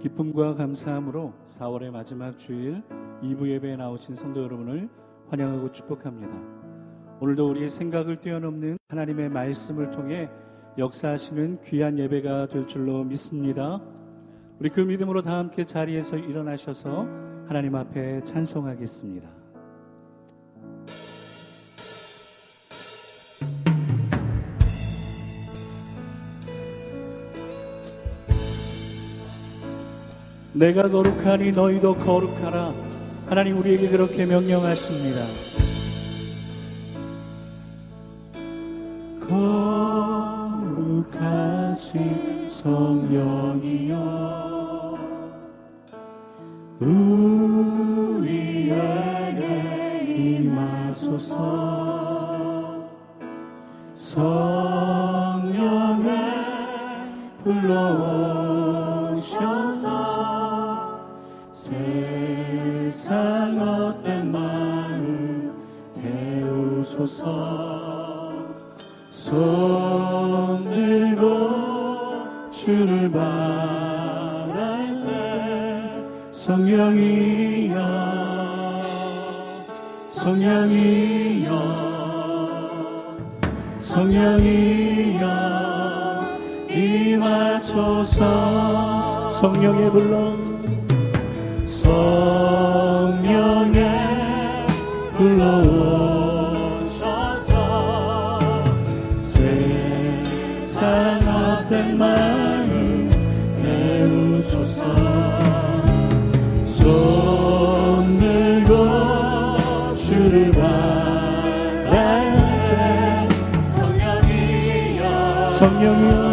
기쁨과 감사함으로 4월의 마지막 주일 2부 예배에 나오신 성도 여러분을 환영하고 축복합니다. 오늘도 우리의 생각을 뛰어넘는 하나님의 말씀을 통해 역사하시는 귀한 예배가 될 줄로 믿습니다. 우리 그 믿음으로 다 함께 자리에서 일어나셔서 하나님 앞에 찬송하겠습니다. 내가 거룩하니 너희도 거룩하라. 하나님 우리에게 그렇게 명령하십니다. 세상 어떤 마음 태우소서. 손 들고 주를 바랄 때 성령이여 성령이여 성령이여 임하소서. 성령의 불러 성령의 불러오셔서 세상 어떤 마음 태우소서. 손 들고 주를 때 성령이여. 성령이여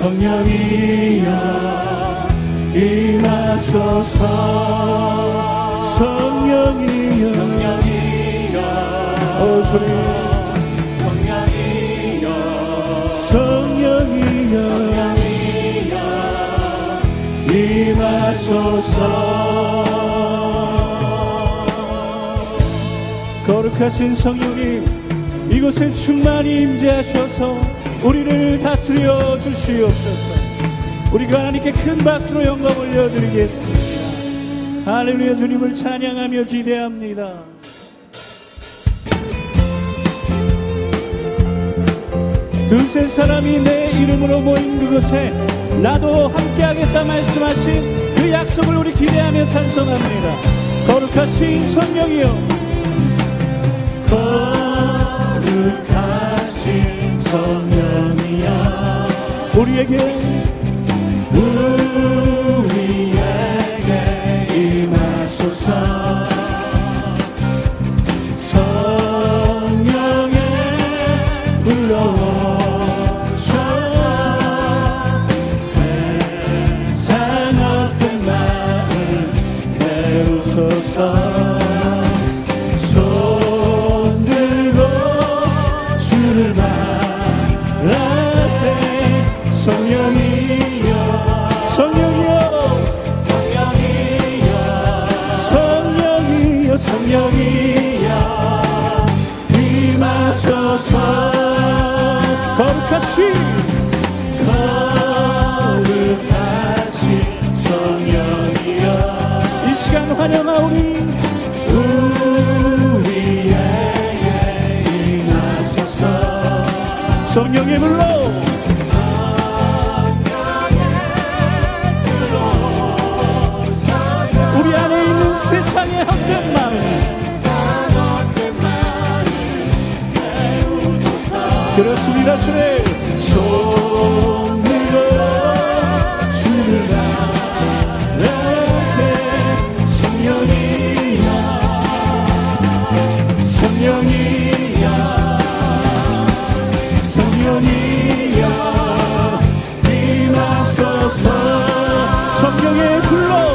성령이여 임하소서. 성령이여 성령이여. 오 소리. 성령이여 성령이여. 임하소서. 거룩하신 성령님 이곳에 충만히 임재하셔서 우리를 다스려 주시옵소서. 우리가 하나님께 큰 박수로 영광 올려드리겠습니다. 할렐루야 주님을 찬양하며 기대합니다. 두세 사람이 내 이름으로 모인 그곳에 나도 함께하겠다 말씀하신 그 약속을 우리 기대하며 찬송합니다. 거룩하신 성령이여 거룩하신 우리에게 우리에게 성령이여. 성령이여 성령이여. 임하소서. 거룩하신 거룩하신 성령이여. 이 시간 환영하오니. 우리에게 임하소서. 성령의 불러 그렇습니다 주님. 손 들고 주를 바랄 때 성령이여 성령이여 성령이여 임하소서 성령의 불러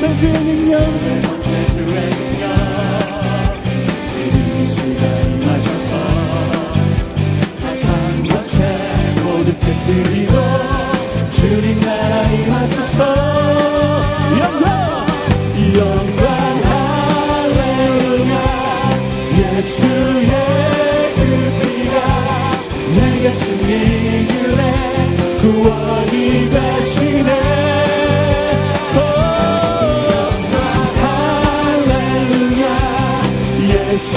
Saint-Germain.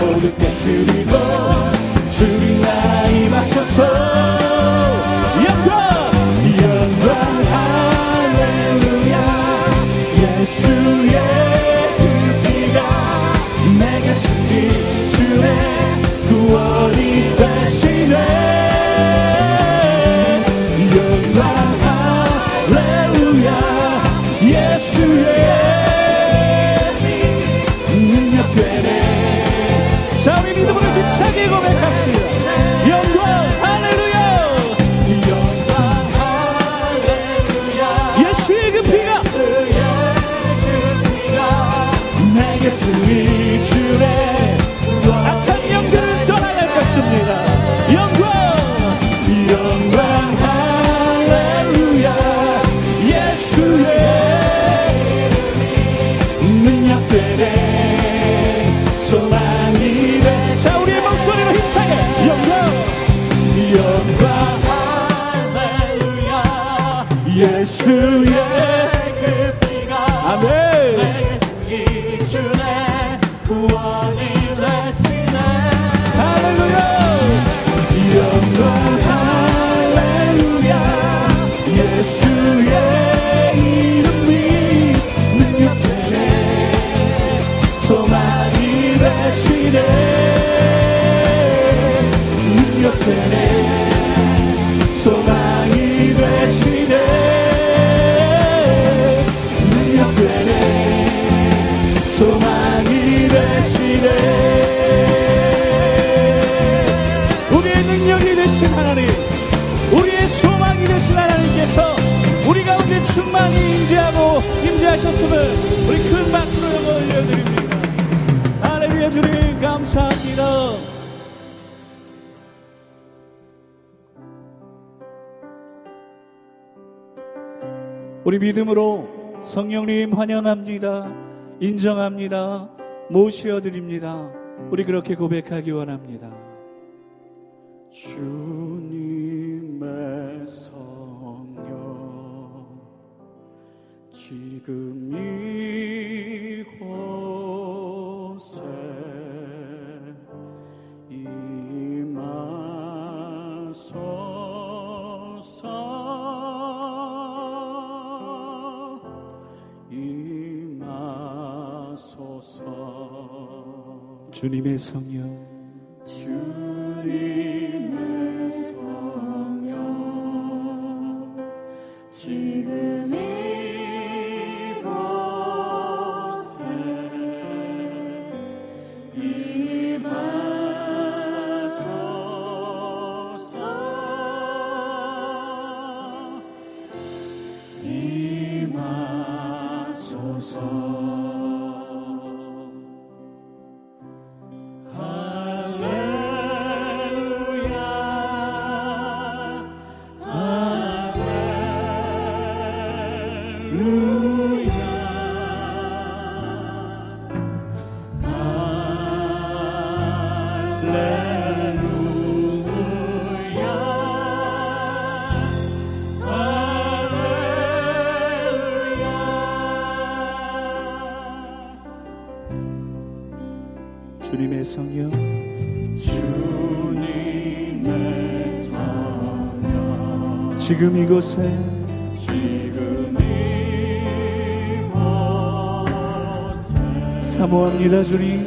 모두 깨뜨리고 주님 나라 임하소서 우리 가운데 충만히 임재하고 임재하셨음을 우리 큰 박수로 영광 올려드립니다. 할렐루야 주님 감사합니다. 우리 믿음으로 성령님 환영합니다. 인정합니다. 모시어드립니다. 우리 그렇게 고백하기 원합니다. 주님의 성 지금 이곳에 임하소서 임하소서. 주님의 성령. 주님의 성령. 지금 이 주님의 성령. 주님의 성령. 지금 이곳에 사모합니다 주님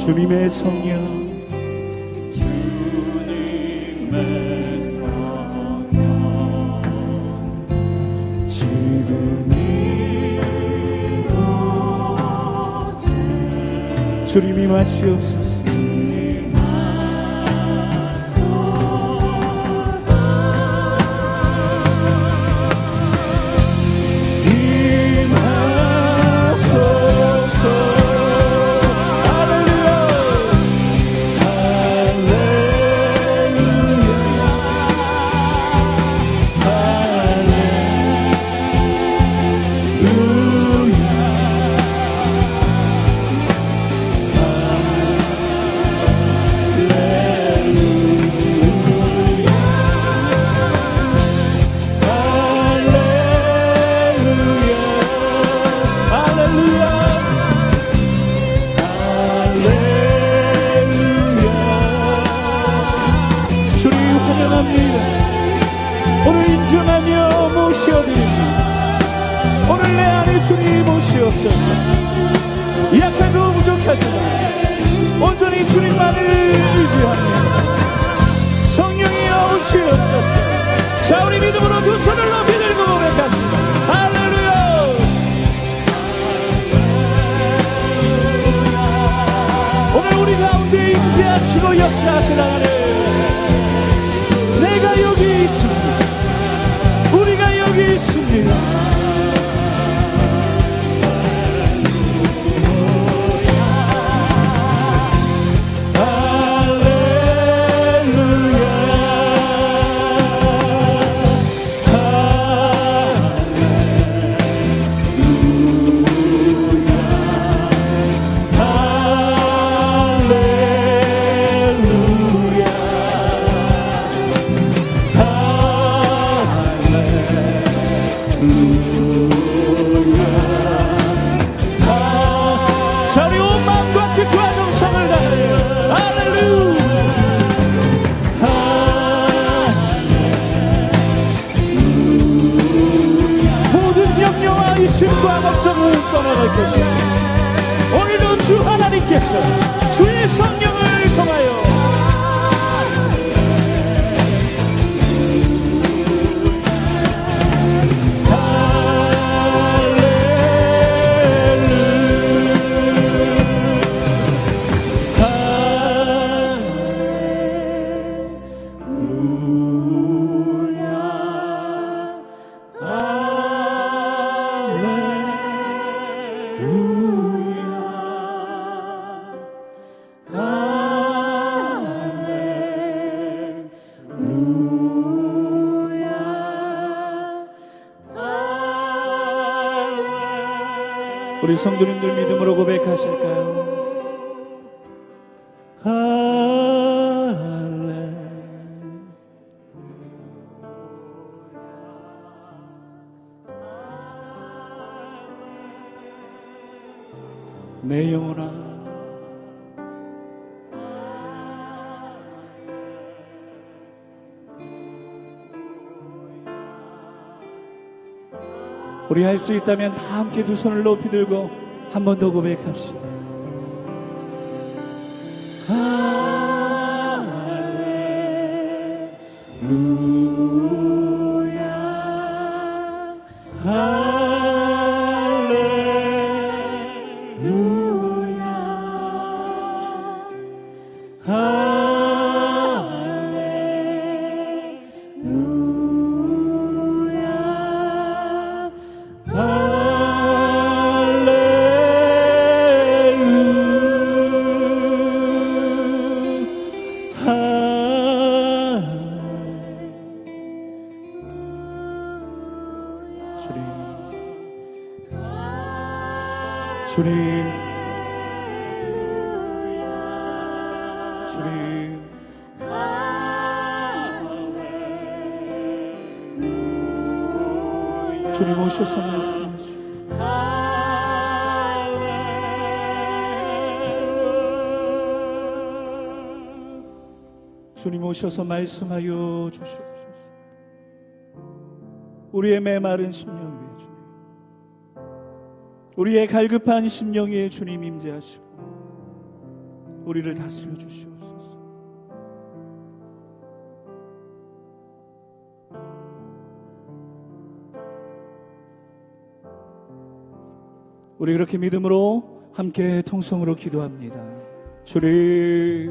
주님의 성령 이 우리 성도님들 믿음으로 고백하실까요? 내 영혼아 우리 할 수 있다면 다 함께 두 손을 높이 들고 한 번 더 고백합시다. 주님. 주님. 주님 오셔서 말씀하시오. 주님 오셔서 말씀하여 주시옵소서. 우리의 메마른 심령 우리의 갈급한 심령 위에 주님 임재하시고 우리를 다스려 주시옵소서. 우리 그렇게 믿음으로 함께 통성으로 기도합니다. 주님